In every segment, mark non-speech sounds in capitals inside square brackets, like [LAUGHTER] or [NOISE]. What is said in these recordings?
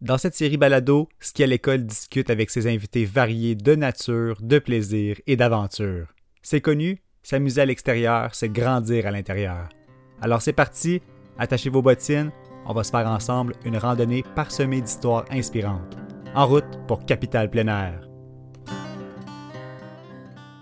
Dans cette série balado, Ski à l'école discute avec ses invités variés de nature, de plaisir et d'aventure. C'est connu, s'amuser à l'extérieur, c'est grandir à l'intérieur. Alors c'est parti, attachez vos bottines, on va se faire ensemble une randonnée parsemée d'histoires inspirantes. En route pour Capital Plein Air.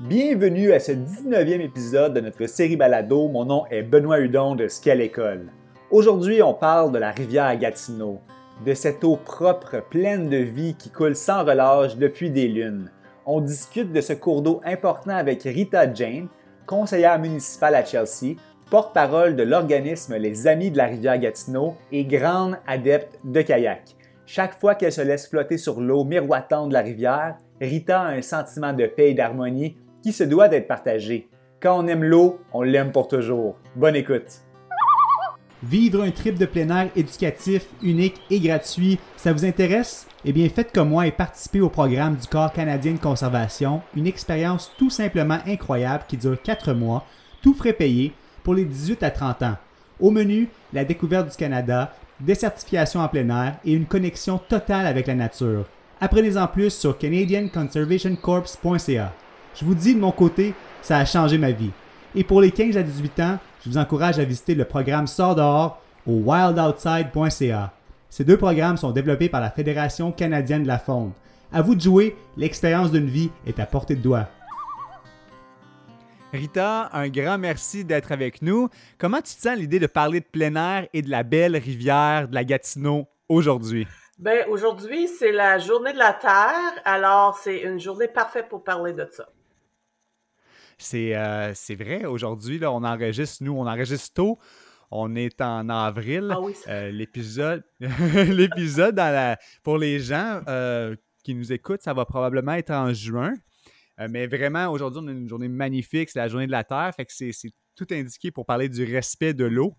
Bienvenue à ce 19e épisode de notre série balado. Mon nom est Benoît Hudon de Ski à l'école. Aujourd'hui, on parle de la rivière Gatineau de cette eau propre, pleine de vie qui coule sans relâche depuis des lunes. On discute de ce cours d'eau important avec Rita Jane, conseillère municipale à Chelsea, porte-parole de l'organisme Les Amis de la rivière Gatineau et grande adepte de kayak. Chaque fois qu'elle se laisse flotter sur l'eau miroitante de la rivière, Rita a un sentiment de paix et d'harmonie qui se doit d'être partagé. Quand on aime l'eau, on l'aime pour toujours. Bonne écoute! Vivre un trip de plein air éducatif, unique et gratuit, ça vous intéresse? Eh bien, faites comme moi et participez au programme du Corps canadien de conservation, une expérience tout simplement incroyable qui dure 4 mois, tout frais payé, pour les 18 à 30 ans. Au menu, la découverte du Canada, des certifications en plein air et une connexion totale avec la nature. Apprenez-en plus sur canadianconservationcorps.ca. Je vous dis de mon côté, ça a changé ma vie. Et pour les 15 à 18 ans, je vous encourage à visiter le programme Sort dehors au wildoutside.ca. Ces deux programmes sont développés par la Fédération canadienne de la faune. À vous de jouer, l'expérience d'une vie est à portée de doigt. Rita, un grand merci d'être avec nous. Comment tu te sens l'idée de parler de plein air et de la belle rivière de la Gatineau aujourd'hui? Ben, aujourd'hui, c'est la journée de la Terre, alors c'est une journée parfaite pour parler de ça. Euh, c'est vrai, aujourd'hui, on enregistre, nous, on enregistre tôt. On est en avril. Ah oui, euh, l'épisode, [LAUGHS] l'épisode pour les gens euh, qui nous écoutent, ça va probablement être en juin. mais vraiment, aujourd'hui, on a une journée magnifique. C'est la journée de la Terre. Fait que c'est, tout indiqué pour parler du respect de l'eau.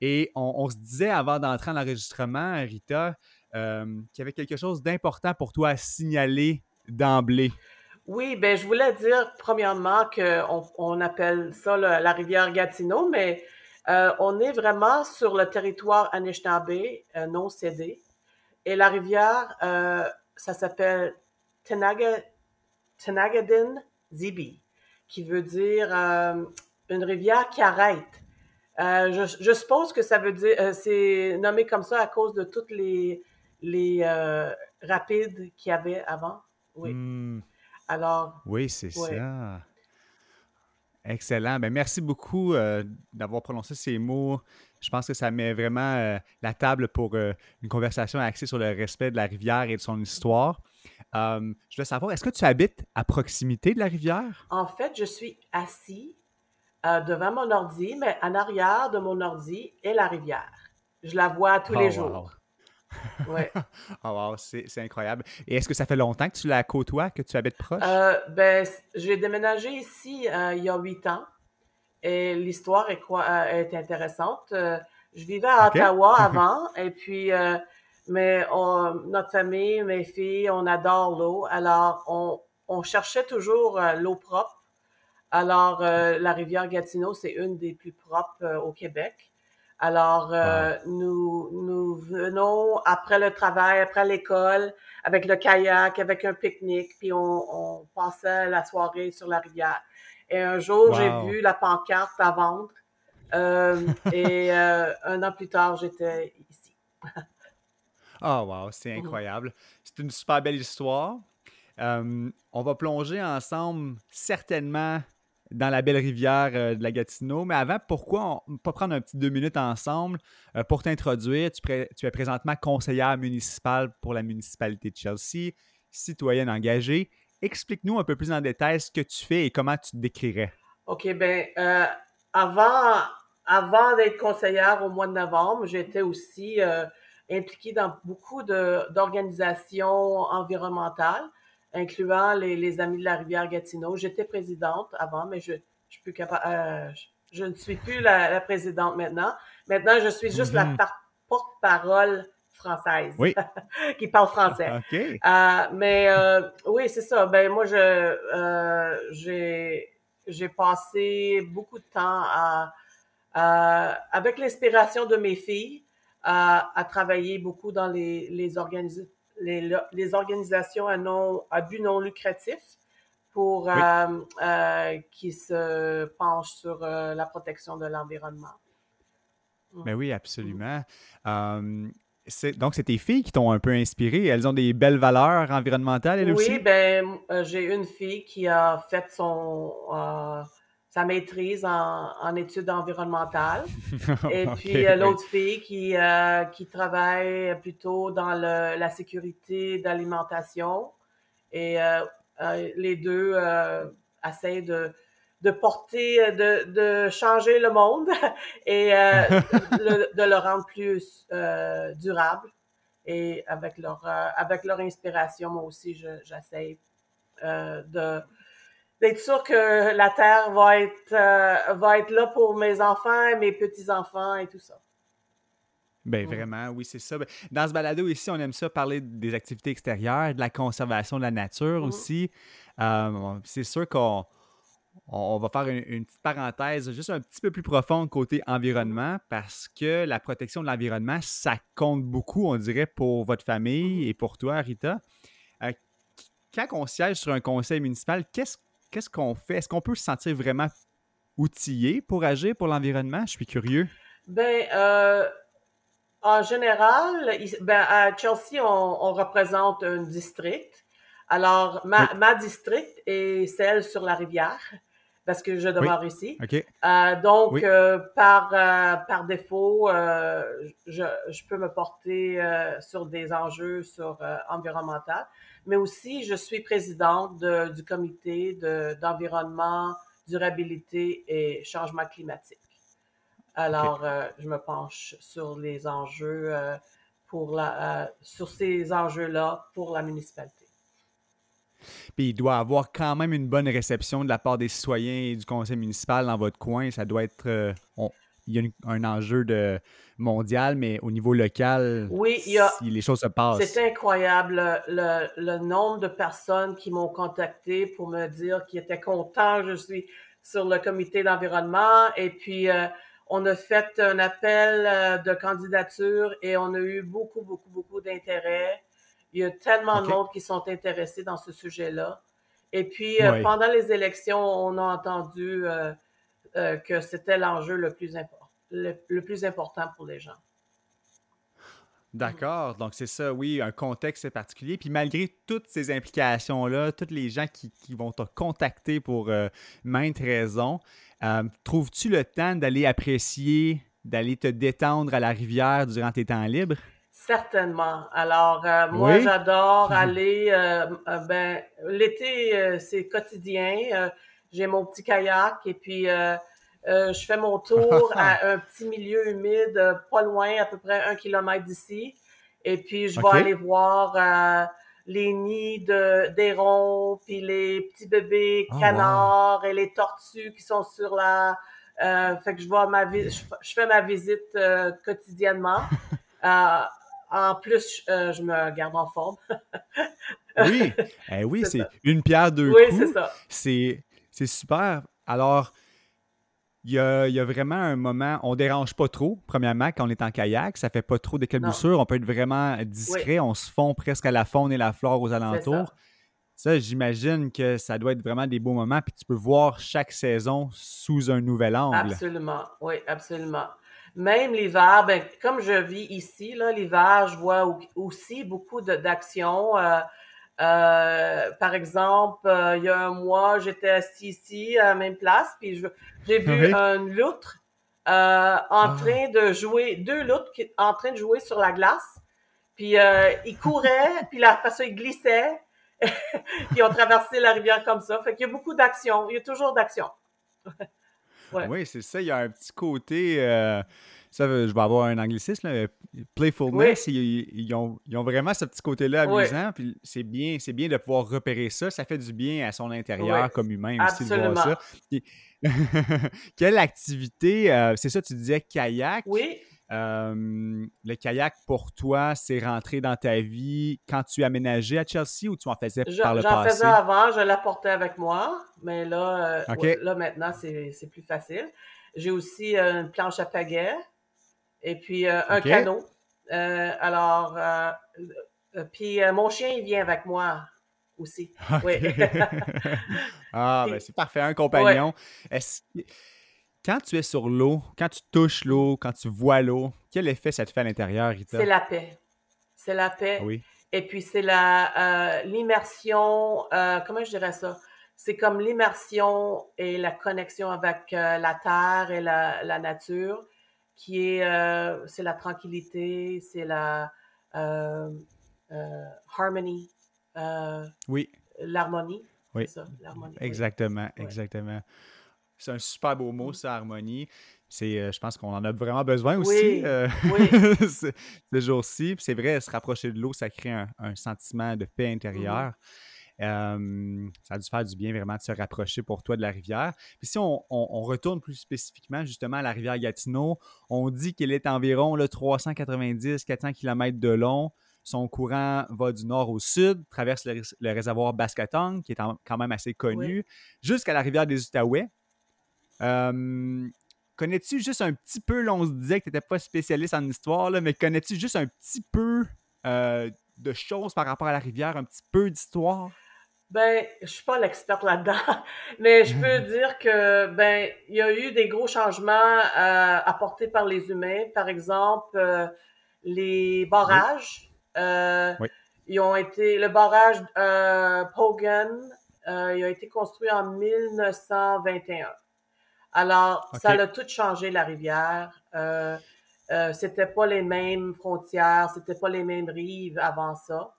Et on, se disait avant d'entrer en enregistrement, Rita, qu'il y avait quelque chose d'important pour toi à signaler d'emblée. Oui, ben je voulais dire premièrement qu'on on appelle ça la rivière Gatineau, mais euh, on est vraiment sur le territoire Anishinaabe, euh, non cédé. Et la rivière, euh, ça s'appelle Tenagadin Zibi, qui veut dire une rivière qui arrête. Je, suppose que ça veut dire, c'est nommé comme ça à cause de toutes les, les rapides qu'il y avait avant. Oui. Hmm. Alors. Oui, c'est ça. Excellent. Ben, merci beaucoup euh, d'avoir prononcé ces mots. Je pense que ça met vraiment euh, la table pour euh, une conversation axée sur le respect de la rivière et de son histoire. je veux savoir, est-ce que tu habites à proximité de la rivière? En fait, je suis assis devant mon ordi, mais en arrière de mon ordi est la rivière. Je la vois tous les oh, jours. Ouais. [LAUGHS] oh c'est incroyable. Et est-ce que ça fait longtemps que tu la côtoies, que tu habites proche? Euh, ben, j'ai déménagé ici euh, il y a huit ans. Et l'histoire est, quoi, euh, est intéressante. je vivais à Ottawa [LAUGHS] avant, et puis, mais notre famille, mes filles, on adore l'eau. Alors, on, on cherchait toujours l'eau propre. Alors, la rivière Gatineau, c'est une des plus propres au Québec. Alors, euh, nous, nous venons après le travail, après l'école, avec le kayak, avec un pique-nique, puis on, passait la soirée sur la rivière. Et un jour, j'ai vu la pancarte à vendre. Euh, et euh, un an plus tard, j'étais ici. oh, [LAUGHS] wow, c'est incroyable. C'est une super belle histoire. on va plonger ensemble certainement dans la belle rivière euh, de la Gatineau. Mais avant, pourquoi on, pas prendre un petit deux minutes ensemble euh, pour t'introduire? Tu, es présentement conseillère municipale pour la municipalité de Chelsea, citoyenne engagée. Explique-nous un peu plus en détail ce que tu fais et comment tu te décrirais. OK, bien, euh, avant d'être conseillère au mois de novembre, j'étais aussi impliquée dans beaucoup d'organisations environnementales incluant les, Amis de la rivière Gatineau. J'étais présidente avant, mais je, je, plus capable, euh, je, ne suis plus la, présidente maintenant. Maintenant, je suis juste la mhm. porte-parole française [LAUGHS] qui parle français. [LAUGHS] Euh, mais euh, oui, c'est ça. Ben moi, je j'ai j'ai passé beaucoup de temps à, avec l'inspiration de mes filles à, travailler beaucoup dans les, les, les, organisations à, non, à but non lucratif pour qui se penchent sur la protection de l'environnement. Ben oui, absolument. donc, c'est tes filles qui t'ont un peu inspiré. Elles ont des belles valeurs environnementales, elles aussi? Oui, ben, euh, j'ai une fille qui a fait son, euh, sa maîtrise en, études environnementales. [LAUGHS] Et puis, euh, l'autre fille qui, qui travaille plutôt dans la sécurité d'alimentation. Et les deux essayent de de porter, euh, de, de changer le monde [LAUGHS] et euh, [LAUGHS] de le rendre plus euh, durable. Et avec leur, avec leur inspiration, moi aussi, j'essaie de d'être sûr que la Terre va être, va être là pour mes enfants, mes petits-enfants et tout ça. Ben vraiment, oui, c'est ça. Ben, dans ce balado ici, on aime ça parler des activités extérieures, de la conservation de la nature mm-hmm. aussi. c'est sûr qu'on on va faire une, petite parenthèse juste un petit peu plus profonde côté environnement parce que la protection de l'environnement, ça compte beaucoup, on dirait, pour votre famille et pour toi, Rita. Euh, quand on siège sur un conseil municipal, qu'est-ce qu'on fait? Est-ce qu'on peut se sentir vraiment outillé pour agir pour l'environnement? Je suis curieux. Ben, euh, en général, ben, à Chelsea, on, représente un district. Alors, ma, ma district est celle sur la rivière parce que je demeure ici. Euh, donc, euh, par, par défaut, je, je, peux me porter sur des enjeux sur environnementaux, mais aussi je suis présidente du comité d'environnement, durabilité et changement climatique. Alors, je me penche sur les enjeux pour la, sur ces enjeux-là pour la municipalité. Puis il doit avoir quand même une bonne réception de la part des citoyens et du conseil municipal dans votre coin. Ça doit être. Euh, il y a un enjeu de mondial, mais au niveau local, oui, il y a, si les choses se passent. C'est incroyable le, nombre de personnes qui m'ont contacté pour me dire qu'ils étaient contents. Je suis sur le comité d'environnement et puis euh, on a fait un appel euh, de candidature et on a eu beaucoup, beaucoup, beaucoup d'intérêt. Il y a tellement de monde qui sont intéressés dans ce sujet-là. Et puis, euh, pendant les élections, on a entendu euh, euh, que c'était l'enjeu le, plus le, plus important pour les gens. D'accord. Donc, c'est ça, oui, un contexte particulier. Puis, malgré toutes ces implications-là, tous les gens qui, qui, vont te contacter pour maintes raisons, trouves-tu le temps d'aller apprécier, d'aller te détendre à la rivière durant tes temps libres? Certainement. Alors, euh, moi, j'adore aller. Euh, euh, ben, l'été, c'est quotidien. J'ai mon petit kayak et puis je fais mon tour [LAUGHS] à un petit milieu humide, pas loin, à peu près un kilomètre d'ici. Et puis, je vais aller voir les nids d'érons, puis les petits bébés oh, canards et les tortues qui sont sur la. fait que je vois ma je, je fais ma visite quotidiennement. [LAUGHS] En plus, euh, je me garde en forme. [LAUGHS] oui, eh oui, c'est une pierre deux oui, coups. c'est ça. C'est super. Alors, il y, a, y a, vraiment un moment, on dérange pas trop, premièrement, quand on est en kayak, ça fait pas trop d'éclaboussures, on peut être vraiment discret, on se fond presque à la faune et la flore aux alentours. Ça, j'imagine que ça doit être vraiment des beaux moments, puis tu peux voir chaque saison sous un nouvel angle. Absolument, oui, absolument. Même l'hiver, ben, comme je vis ici, l'hiver, je vois aussi beaucoup d'actions. Euh, euh, par exemple, euh, il y a un mois, j'étais assis ici à la même place, puis j'ai vu un loutre en ah. train de jouer, deux loutres en train de jouer sur la glace. Puis ils couraient, [LAUGHS] puis après ça, ils glissaient. puis [LAUGHS] ils ont traversé la rivière comme ça. Fait qu'il y a beaucoup d'actions. Il y a toujours d'actions. [LAUGHS] Oui, c'est ça. Il y a un petit côté. Euh, ça, je vais avoir un anglicisme, là, playfulness. Ils, ont, vraiment ce petit côté-là amusant. Puis c'est bien, c'est bien de pouvoir repérer ça. Ça fait du bien à son intérieur comme humain aussi de voir ça. [LAUGHS] quelle activité, euh, c'est ça, tu disais kayak. Oui. Euh, le kayak, pour toi, c'est rentré dans ta vie quand tu aménageais à Chelsea ou tu en faisais par le passé? J'en faisais avant, je l'apportais avec moi, mais là, euh, là maintenant, c'est plus facile. J'ai aussi euh, une planche à pagaie. Et puis un canot. alors, puis mon chien, il vient avec moi aussi. Oui. [LAUGHS] ah, ben c'est parfait, un compagnon. Quand tu es sur l'eau, quand tu touches l'eau, quand tu vois l'eau, quel effet ça te fait à l'intérieur, Rita? C'est la paix. C'est la paix. Oui. Et puis c'est la euh, l'immersion, euh, comment je dirais ça? C'est comme l'immersion et la connexion avec euh, la terre et la, la nature, qui est c'est la tranquillité, c'est la harmony. oui. L'harmonie. Oui. Ça, exactement, exactement. C'est un super beau mot, mm. ça, harmonie. C'est, euh, je pense qu'on en a vraiment besoin aussi euh, [LAUGHS] ces jours-ci. C'est vrai, se rapprocher de l'eau, ça crée un, sentiment de paix mm-hmm. Ça a dû faire du bien vraiment de se rapprocher pour toi de la rivière. Puis si on, retourne plus spécifiquement justement à la rivière Gatineau, on dit qu'elle est environ 390-400 km de long. Son courant va du nord au sud, traverse le, réservoir Bascatong, qui est quand même assez connu, jusqu'à la rivière des Outaouais. Connais-tu juste un petit peu, là, on se disait que tu n'étais pas spécialiste en histoire, là, mais connais-tu juste un petit peu euh, de choses par rapport à la rivière, un petit peu d'histoire? Ben, je suis pas l'expert là-dedans, [LAUGHS] mais je peux dire que ben il y a eu des gros changements euh, apportés par les humains. Par exemple, euh, les barrages. Oui. Ils ont été le barrage Pogan. il a été construit en 1921. Alors, ça a tout changé, la rivière. Euh, euh, c'était pas les mêmes frontières, c'était pas les mêmes rives avant ça.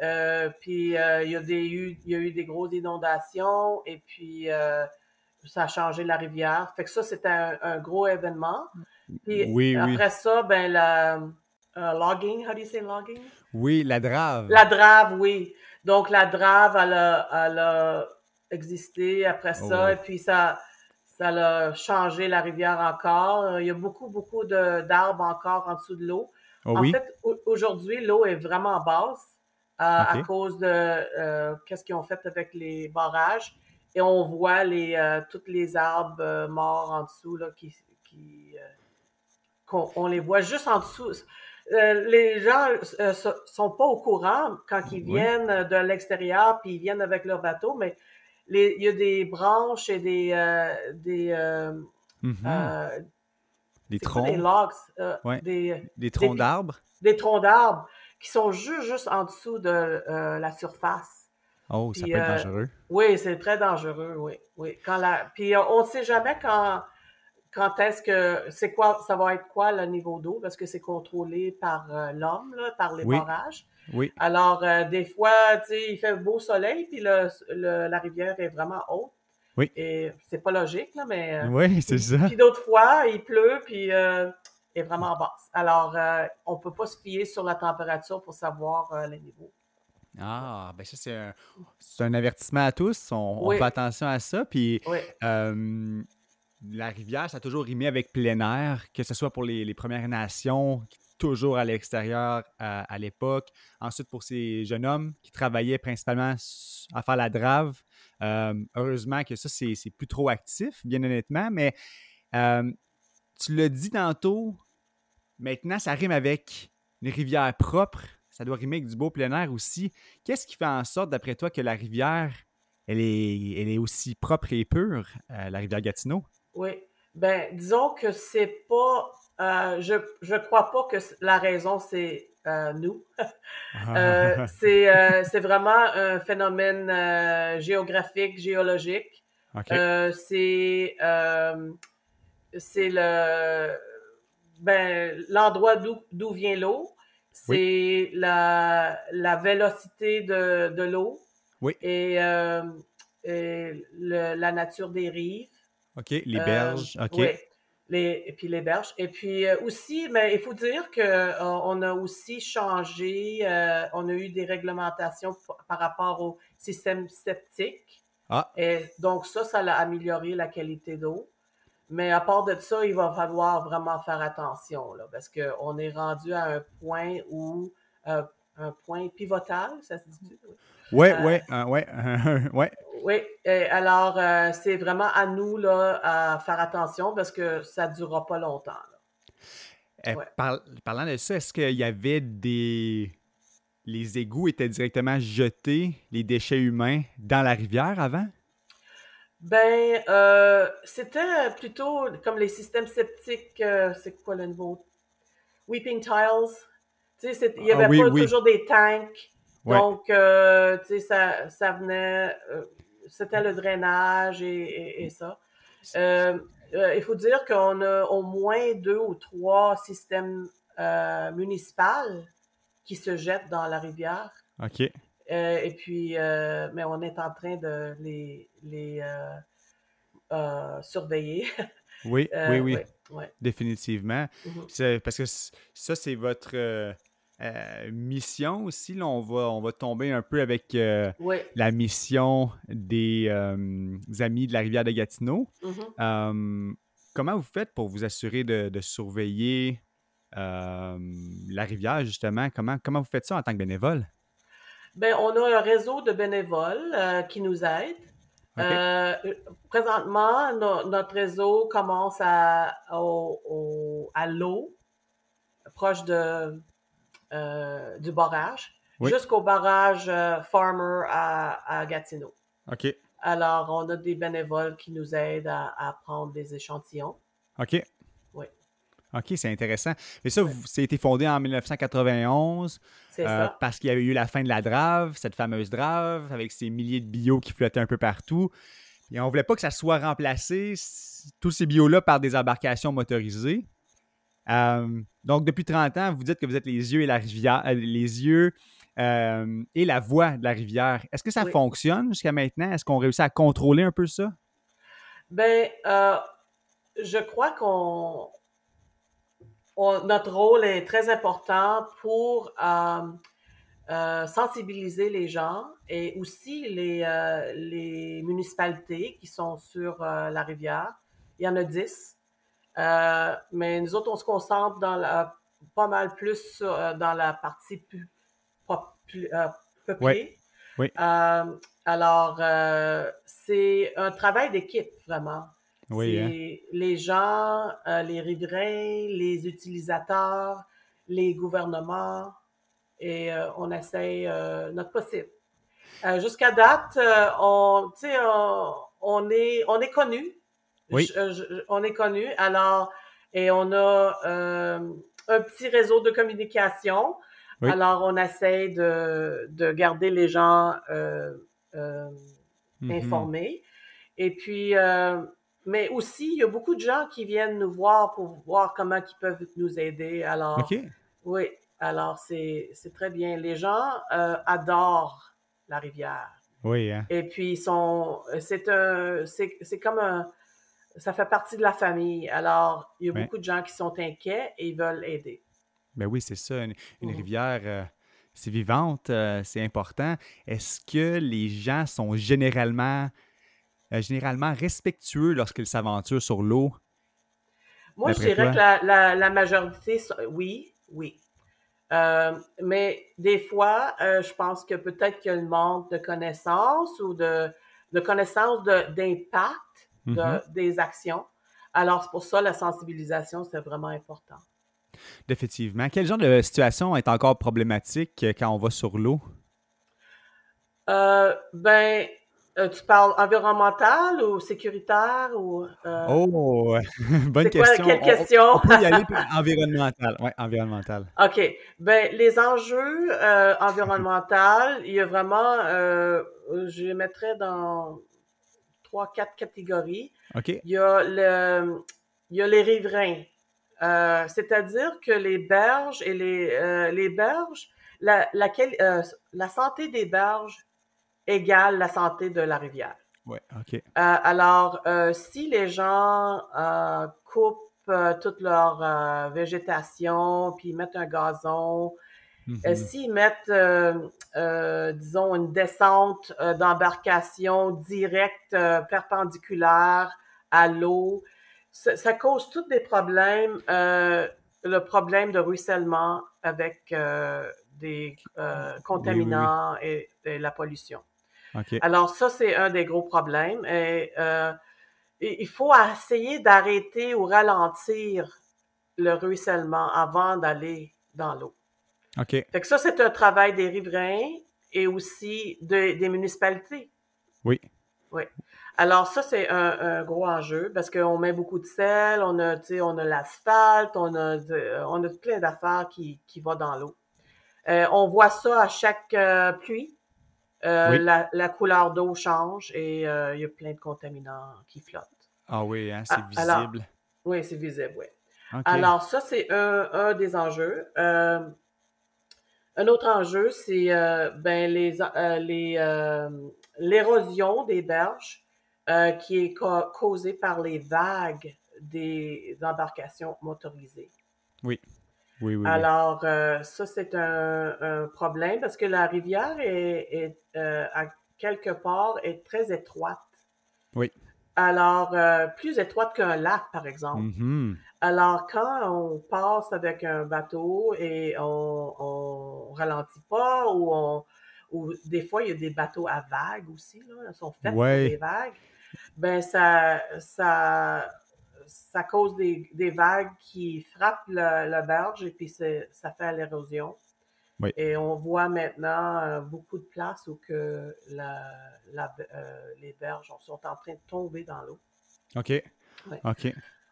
Euh, puis euh, il y, a des, eu, il y a eu des grosses inondations et puis ça a changé la rivière. Fait que ça, c'était un, gros événement. Puis après ça, ben la logging, how do you say logging? Oui, la drave. La drave, oui. Donc la drave, elle a, elle a existé après ça oh, et puis ça ça a changé la rivière encore. Il y a beaucoup, beaucoup d'arbres encore en dessous de l'eau. Oh en fait, aujourd'hui, l'eau est vraiment basse euh, à cause de euh, qu'est-ce qu'ils ont fait avec les barrages. Et on voit les, euh, tous les arbres morts en dessous là, qui, qui on, les voit juste en dessous. les gens ne sont pas au courant quand ils viennent de l'extérieur puis ils viennent avec leur bateau, mais il y a des branches et des euh, des euh, euh, des troncs, des logs, des, des, troncs d'arbres, des troncs d'arbres qui sont juste juste en dessous de la surface. Oh, ça peut être dangereux. Oui, c'est très dangereux, oui, oui. Quand la, puis on ne sait jamais quand quand est-ce que c'est quoi ça va être quoi le niveau d'eau parce que c'est contrôlé par l'homme par les barrages. Oui. Alors, euh, des fois, tu sais, il fait beau soleil, puis le, la rivière est vraiment haute. Oui. Et c'est pas logique, là, mais. Euh, oui, c'est ça. Puis d'autres fois, il pleut, puis euh, est vraiment basse. Alors, euh, on peut pas se fier sur la température pour savoir les niveaux. Ah, ben ça, c'est un, un, avertissement à tous. On, fait attention à ça. Puis, la rivière, ça a toujours rimé avec plein air, que ce soit pour les, les Premières Nations toujours à l'extérieur à, l'époque. Ensuite, pour ces jeunes hommes qui travaillaient principalement à faire la drave, euh, heureusement que ça, c'est plus trop actif, bien honnêtement, mais euh, tu l'as dit tantôt, maintenant, ça rime avec une rivière propre, ça doit rimer avec du beau plein air aussi. Qu'est-ce qui fait en sorte, d'après toi, que la rivière, elle est, elle est aussi propre et pure, euh, la rivière Gatineau? Oui. Ben, disons que c'est pas euh, je je crois pas que la raison c'est euh, nous. [LAUGHS] euh, [LAUGHS] c'est euh, c'est vraiment un phénomène géographique, géologique. Okay. c'est c'est le ben l'endroit d'où d'où vient l'eau. C'est la la vélocité de de l'eau. Oui. Et, et le, la nature des rives. OK, les berges. OK. Oui les, et puis les berges. Et puis euh, aussi, mais il faut dire que euh, on a aussi changé, euh, on a eu des réglementations par rapport au système septique. Ah. Et donc ça, ça a amélioré la qualité d'eau. Mais à part de ça, il va falloir vraiment faire attention, là, parce qu'on est rendu à un point où un point pivotal, ça se dit? Oui, [LAUGHS] oui, oui, oui. Oui, alors euh, c'est vraiment à nous là, à faire attention parce que ça ne durera pas longtemps. Eh, parlant de ça, est-ce qu'il y avait des. Les égouts étaient directement jetés, les déchets humains, dans la rivière avant? Ben, euh, c'était plutôt comme les systèmes septiques. Euh, c'est quoi le nouveau? Weeping Tiles. Tu sais, il n'y avait ah pas toujours des tanks. Donc, euh, tu sais, ça, ça venait. c'était le drainage et, ça. il faut dire qu'on a au moins deux ou trois systèmes municipaux qui se jettent dans la rivière. OK. Euh, et puis, euh, mais on est en train de les, les euh, surveiller. [LAUGHS] oui, oui, oui, Définitivement. Mhm. Parce que ça, c'est votre mission aussi. Là, on, va, on va tomber un peu avec la mission des, amis de la rivière de Gatineau. Mhm. comment vous faites pour vous assurer de, de surveiller la rivière, justement? Comment, comment vous faites ça en tant que bénévole? Ben, on a un réseau de bénévoles euh, qui nous aident. Euh, présentement, notre réseau commence à, à l'eau, proche de, euh, du barrage, jusqu'au barrage Farmer à, Gatineau. OK. Alors, on a des bénévoles qui nous aident à, à prendre des échantillons. OK. OK, c'est intéressant. Et ça, ça a été fondé en 1991 euh, parce qu'il y avait eu la fin de la drave, cette fameuse drave, avec ces milliers de bio qui flottaient un peu partout. Et on ne voulait pas que ça soit remplacé, tous ces bio-là, par des embarcations motorisées. Euh, donc, depuis 30 ans, vous dites que vous êtes les yeux et la rivière, euh, les yeux et la voie de la rivière. Est-ce que ça fonctionne jusqu'à maintenant? Est-ce qu'on réussit à contrôler un peu ça? Ben, je crois qu'on notre rôle est très important pour euh, euh, sensibiliser les gens et aussi les, euh, les municipalités qui sont sur la rivière. Il y en a dix. mais nous autres, on se concentre dans la, pas mal plus dans la partie plus, peuplée. Oui. alors, c'est un travail d'équipe, vraiment. Oui, hein. les gens, euh, les riverains, les utilisateurs, les gouvernements, et euh, on essaye euh, notre possible. Jusqu'à date, on, on, on, est, on est connu. Oui. on est connu. Alors, et on a un petit réseau de communication. Alors, on essaie de, de garder les gens mm-hmm. informés. Et puis, mais aussi, il y a beaucoup de gens qui viennent nous voir pour voir comment ils peuvent nous aider. Alors, oui, alors c'est très bien. Les gens euh, adorent la rivière. Oui. Hein. Et puis, c'est un, c'est comme un, ça fait partie de la famille. Alors, il y a beaucoup de gens qui sont inquiets et ils veulent aider. Ben oui, c'est ça. Une, mm. rivière, euh, c'est vivante, euh, c'est important. Est-ce que les gens sont généralement euh, généralement respectueux lorsqu'ils s'aventurent sur l'eau? Moi, je dirais que la, la, majorité, oui, oui. Euh, mais des fois, euh, je pense que peut-être qu'il y a une manque de connaissances ou de, de connaissances d'impact mm-hmm. des actions. Alors, c'est pour ça la sensibilisation, c'est vraiment important. Définitivement. Quel genre de situation est encore problématique quand on va sur l'eau? ben, euh, tu parles environnemental ou sécuritaire ou euh, Oh, [LAUGHS] bonne question. quelle question? on, peut y aller [LAUGHS] environnemental. Ouais, environnemental. OK. Ben les enjeux euh, environnementaux, il y a vraiment je les mettrais dans trois quatre catégories. OK. Il y a le il y a les riverains. c'est-à-dire que les berges et les les berges la, laquelle, la santé des berges égale la santé de la rivière. Oui, OK. Euh, alors, euh, si les gens euh, coupent toute leur végétation, puis mettent un gazon, mm-hmm. s'ils mettent, disons, une descente d'embarcation directe, perpendiculaire à l'eau, ça, cause tous des problèmes. le problème de ruissellement avec des contaminants Et, et, la pollution. Alors ça, c'est un des gros problèmes. Et, euh, il faut essayer d'arrêter ou ralentir le ruissellement avant d'aller dans l'eau. OK. Fait que ça, c'est un travail des riverains et aussi de- des municipalités. Oui. Oui. Alors ça, c'est un, un gros enjeu parce qu'on met beaucoup de sel, on a, on a l'asphalte, on a, de- on a plein d'affaires qui, qui vont dans l'eau. Euh, on voit ça à chaque euh, pluie. Euh, Oui. la, la couleur d'eau change et euh, il y a plein de contaminants qui flottent. Ah oui, hein, c'est Ah, alors- visible. Oui, c'est visible, oui. Alors, ça, c'est un, un des enjeux. Euh, un autre enjeu, c'est ben, les, euh, les, l'érosion des berges qui est ca- causée par les vagues des embarcations motorisées. oui, oui, oui. Alors, euh, ça, c'est un, un problème parce que la rivière est, est, euh, à quelque part est très étroite. Oui. Alors, euh, plus étroite qu'un lac, par exemple. Mhm. Alors, quand on passe avec un bateau et on, on ralentit pas ou on ou des fois il y a des bateaux à vagues aussi, là, ils sont faits Ouais. pour des vagues, ben ça ça ça cause des, des vagues qui frappent le, la berge et puis ça fait l'érosion. Oui. Et on voit maintenant euh, beaucoup de places où que la, la- euh, les berges sont en train de tomber dans l'eau. OK. Ouais. OK.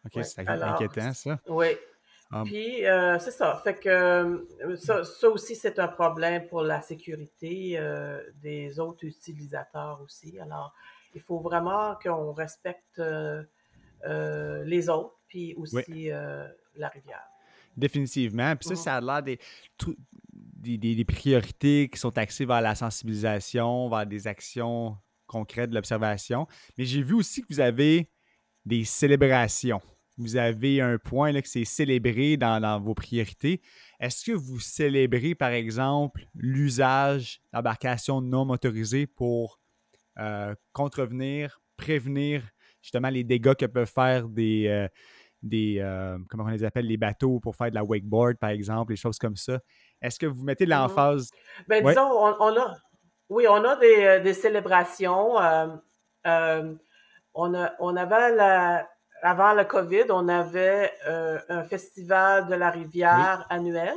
OK, Ouais. c'est inquiétant, ça. Oui. Ah. Puis, euh, c'est ça. Fait que ça, ça aussi, c'est un problème pour la sécurité des autres utilisateurs aussi. Alors, il faut vraiment qu'on respecte euh, les autres, puis aussi euh, la rivière. Définitivement. Puis ça, Mhm. ça a l'air des, des, des- des priorités qui sont axées vers la sensibilisation, vers des actions concrètes de l'observation. Mais j'ai vu aussi que vous avez des célébrations. Vous avez un point là, que c'est célébré dans, dans vos priorités. Est-ce que vous célébrez, par exemple, l'usage d'embarcations non motorisées pour euh, contrevenir, prévenir justement les dégâts que peuvent faire des, euh, des euh, comment on les appelle, les bateaux pour faire de la wakeboard, par exemple, les choses comme ça. Est-ce que vous mettez de l'emphase? Ben, Ouais. disons, on, on a, oui, on a des, euh, des célébrations. euh, on, a, on avait la, avant le COVID, on avait un festival de la rivière annuel.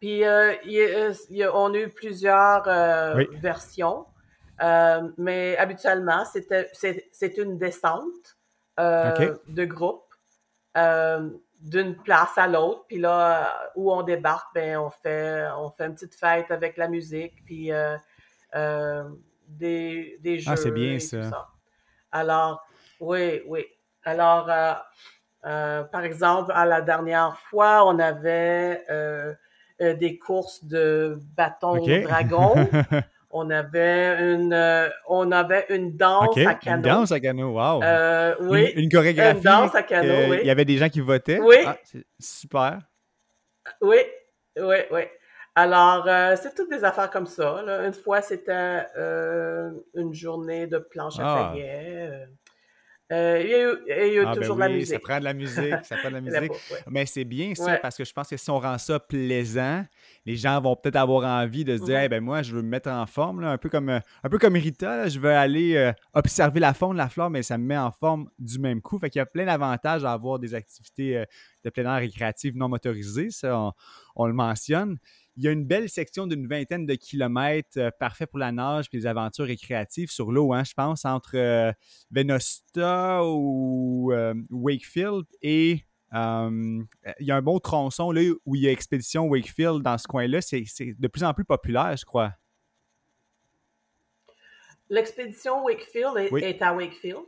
Puis, euh, il il on a eu plusieurs euh, Oui. versions, Euh, mais habituellement, c'était, c'est, c'est une descente euh, de groupe euh, d'une place à l'autre. Puis là, où on débarque, ben, on fait, on fait une petite fête avec la musique, puis euh, euh, des, des jeux. Ah, c'est bien et ça. tout ça. Alors, oui, oui. Alors, euh, euh, par exemple, à la dernière fois, on avait euh, euh, des courses de bâtons OK. dragon. [LAUGHS] On avait une, euh, on avait une danse à Une canot. danse à canot, wow. Euh, oui, Une, une chorégraphie. une danse à canot, oui. Il y avait des gens qui votaient? Oui. Ah, super. oui, oui, oui. Alors, euh, c'est toutes des affaires comme ça. là. Une fois, c'était une journée de planche à Ah. Euh. Il y a eu, il y a eu Ah, ben toujours de la oui, musique. Ça prend de la musique. Ça prend de la [LAUGHS] musique. ouais. Mais c'est bien ça, Ouais. parce que je pense que si on rend ça plaisant, les gens vont peut-être avoir envie de se dire ben moi, je veux me mettre en forme, là, un, peu comme, euh, un peu comme Rita, là, je veux aller euh, observer la faune, la flore, mais ça me met en forme du même coup. Fait qu'il y a plein d'avantages à avoir des activités euh, de plein air récréatives non motorisées, ça, on, on le mentionne. Il y a une belle section d'une vingtaine de kilomètres euh, parfait pour la nage et les aventures récréatives sur l'eau, hein, je pense, entre euh, Venosta ou euh, Wakefield et euh, il y a un bon tronçon là, où il y a Expédition Wakefield dans ce coin-là. C'est c'est de plus en plus populaire, je crois. L'expédition Wakefield est, Oui. est à Wakefield?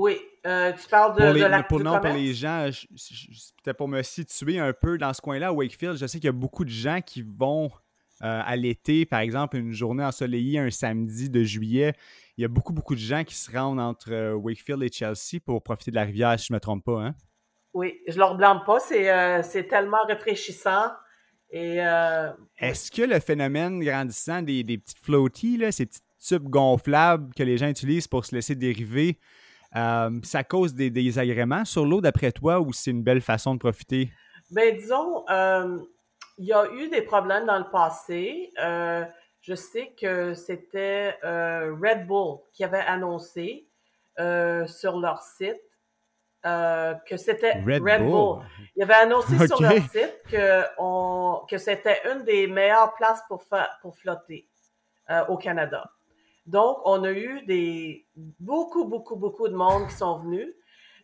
Oui, euh, tu parles de, pour les, de la pour, du non, pour les gens, c'était pour me situer un peu dans ce coin-là, à Wakefield. Je sais qu'il y a beaucoup de gens qui vont euh, à l'été, par exemple, une journée ensoleillée, un samedi de juillet. Il y a beaucoup, beaucoup de gens qui se rendent entre euh, Wakefield et Chelsea pour profiter de la rivière, si je ne me trompe pas. Hein? Oui, je leur blâme pas, c'est tellement rafraîchissant. Est-ce que le phénomène grandissant des, des petites floaties, là, ces petits tubes gonflables que les gens utilisent pour se laisser dériver, euh, ça cause des désagréments sur l'eau d'après toi ou c'est une belle façon de profiter? Ben, disons, euh, il y a eu des problèmes dans le passé. Euh, je sais que c'était euh, Red Bull qui avait annoncé euh, sur leur site euh, que c'était Red, Bull. Il avait annoncé sur leur site que, on, que c'était une des meilleures places pour, pour flotter euh, au Canada. Donc, on a eu des beaucoup, beaucoup, beaucoup de monde qui sont venus,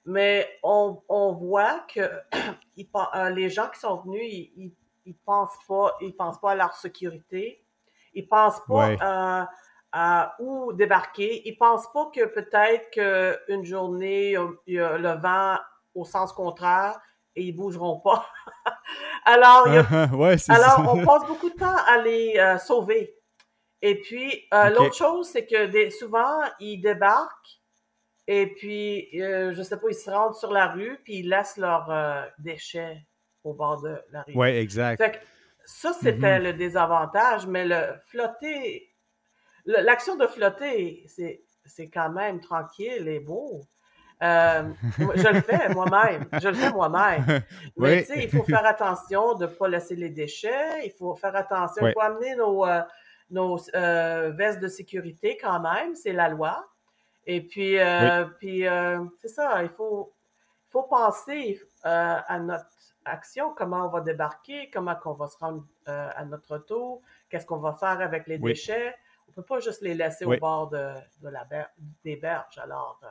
mais on, on voit que [CLEARS THROAT] euh, les gens qui sont venus, ils, ils, pensent pas, ils pensent pas à leur sécurité, ils pensent pas à où débarquer. Ils pensent pas que peut-être qu'une journée, il y a le vent au sens contraire et ils bougeront pas. [LAUGHS] alors, [LAUGHS] alors on passe beaucoup de temps à les euh, sauver. Et puis, euh, l'autre chose, c'est que des, souvent, ils débarquent et puis, euh, je sais pas, ils se rendent sur la rue puis ils laissent leurs déchets au bord de la rue. Oui, exact. ça, c'était mm-hmm. le désavantage, mais le flotter L'action de flotter, c'est quand même tranquille et beau. Euh, je le fais moi-même. Je le fais moi-même. [LAUGHS] Mais tu sais, il faut faire attention de ne pas laisser les déchets. Il faut faire attention. Il faut amener nos, euh, nos euh, vestes de sécurité quand même. C'est la loi. Et puis, puis c'est ça. Il faut, faut penser à notre action, comment on va débarquer, comment on va se rendre à notre tour, qu'est-ce qu'on va faire avec les déchets peut pas juste les laisser au bord de, la des berges. Alors, euh,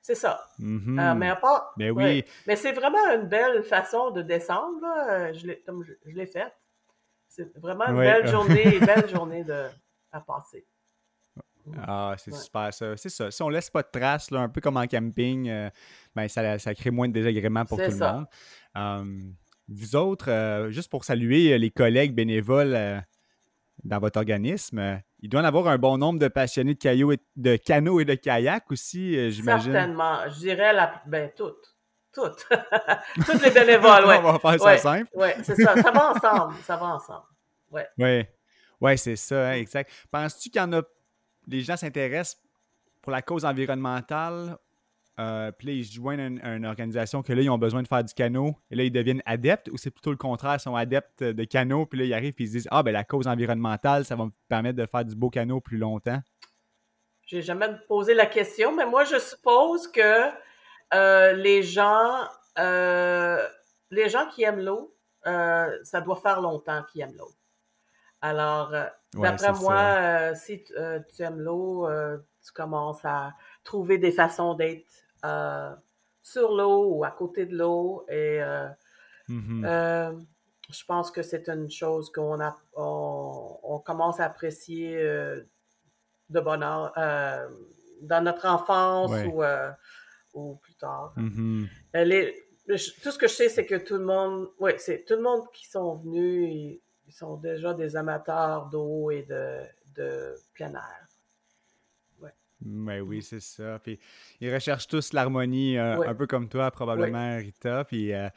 c'est ça. Mm-hmm. Euh, mais pas. Mais oui. Mais c'est vraiment une belle façon de descendre, là. Je comme je, l'ai faite. C'est vraiment une belle [LAUGHS] journée, belle journée de, à passer. Ah, c'est super ça. C'est ça. Si on laisse pas de traces, là, un peu comme en camping, euh, ben, ça, ça, crée moins de désagréments pour tout le monde. Um, vous autres, juste pour saluer les collègues bénévoles dans votre organisme. Euh, il doit y en avoir un bon nombre de passionnés de, cailloux et, de canots et de kayak aussi, euh, j'imagine. Certainement. Je dirais la, ben, toutes. Toutes. [LAUGHS] Toutes les bénévoles, oui. [LAUGHS] On va faire ça simple. Oui, c'est ça. Ça va ensemble. Ça va ensemble. Oui. Oui, ouais, c'est ça, hein, exact. Penses-tu qu'il y en a. Les gens s'intéressent pour la cause environnementale euh, puis là, ils se joignent à une, organisation que là, ils ont besoin de faire du canot. Et là, ils deviennent adeptes ou c'est plutôt le contraire, ils sont adeptes de canot. Puis là, ils arrivent et ils se disent Ah, ben la cause environnementale, ça va me permettre de faire du beau canot plus longtemps. J'ai jamais posé la question, mais moi, je suppose que euh, les gens, euh, les gens qui aiment l'eau, ça doit faire longtemps qu'ils aiment l'eau. Alors, d'après moi, si tu aimes l'eau, tu commences à trouver des façons d'être euh, sur l'eau ou à côté de l'eau. Et euh, mm-hmm. euh, je pense que c'est une chose qu'on a, on, commence à apprécier de bonheur dans notre enfance ou, ou, plus tard. Mm-hmm. tout ce que je sais, c'est que tout le monde, oui, c'est tout le monde qui sont venus, ils, sont déjà des amateurs d'eau et de, de plein air. Mais oui, c'est ça. Puis ils recherchent tous l'harmonie, euh, un peu comme toi, probablement, Rita. Puis euh,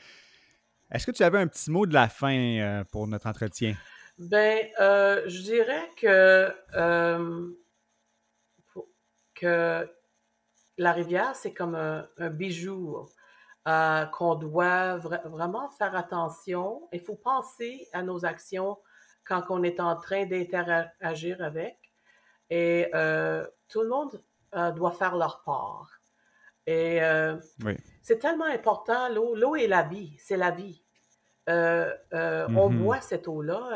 est-ce que tu avais un petit mot de la fin euh, pour notre entretien? Ben, je dirais que, que la rivière, c'est comme un, bijou qu'on doit vraiment faire attention. Il faut penser à nos actions quand on est en train d'interagir avec. Et tout le monde euh, doit faire leur part. Et euh, c'est tellement important, l'eau. L'eau est la vie, c'est la vie. Euh, on mm-hmm. boit cette eau-là.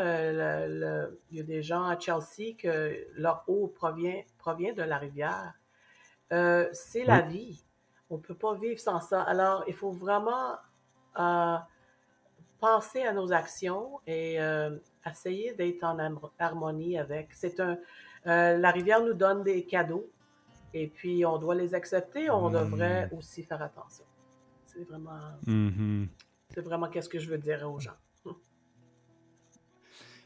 il y a des gens à Chelsea que leur eau provient, provient de la rivière. C'est la vie. On ne peut pas vivre sans ça. Alors, il faut vraiment penser à nos actions et essayer d'être en harmonie avec. C'est un, euh, la rivière nous donne des cadeaux et puis on doit les accepter. On hmm. devrait aussi faire attention. C'est vraiment, mm-hmm. c'est vraiment qu'est-ce que je veux dire aux gens.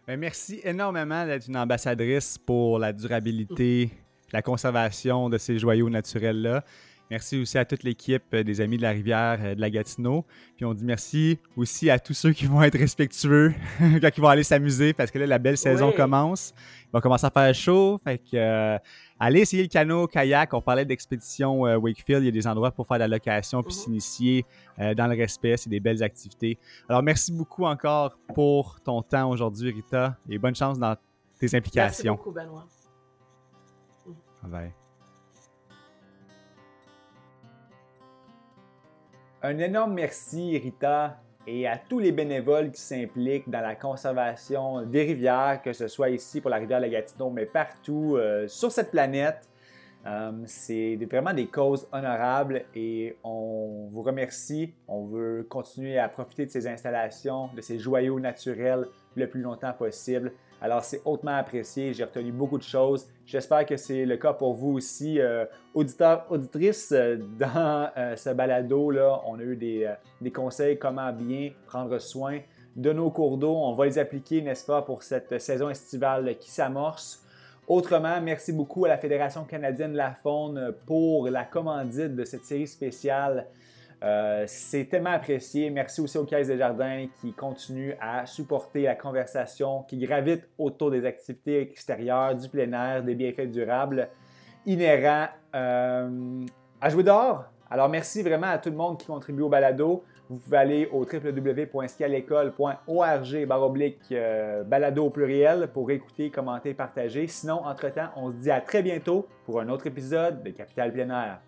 Ben, merci énormément d'être une ambassadrice pour la durabilité, la conservation de ces joyaux naturels-là. Merci aussi à toute l'équipe euh, des Amis de la Rivière euh, de la Gatineau. Puis on dit merci aussi à tous ceux qui vont être respectueux [LAUGHS] quand ils vont aller s'amuser parce que là, la belle saison commence. Il va commencer à faire chaud. Fait que euh, allez essayer le canot, kayak. On parlait d'expédition Wakefield. Il y a des endroits pour faire de la location puis mhm. s'initier dans le respect. C'est des belles activités. Alors merci beaucoup encore pour ton temps aujourd'hui, Rita, et bonne chance dans tes implications. Merci beaucoup, Benoît. Un énorme merci, Rita, et à tous les bénévoles qui s'impliquent dans la conservation des rivières, que ce soit ici pour la rivière La Gatineau, mais partout euh, sur cette planète. Euh, c'est vraiment des causes honorables et on vous remercie. On veut continuer à profiter de ces installations, de ces joyaux naturels le plus longtemps possible. Alors, c'est hautement apprécié. J'ai retenu beaucoup de choses. J'espère que c'est le cas pour vous aussi. Euh, auditeurs, auditrices, euh, dans ce balado-là, on a eu des, des, conseils comment bien prendre soin de nos cours d'eau. On va les appliquer, n'est-ce pas, pour cette saison estivale qui s'amorce. Autrement, merci beaucoup à la Fédération canadienne de la faune pour la commandite de cette série spéciale. Euh, c'est tellement apprécié. Merci aussi aux Caisses des Jardins qui continuent à supporter la conversation qui gravite autour des activités extérieures, du plein air, des bienfaits durables inhérents euh, à jouer dehors. Alors merci vraiment à tout le monde qui contribue au balado. Vous pouvez aller au www.skialécole.org baroblique euh, balado au pluriel pour écouter, commenter, partager. Sinon, entre-temps, on se dit à très bientôt pour un autre épisode de Capital Plein.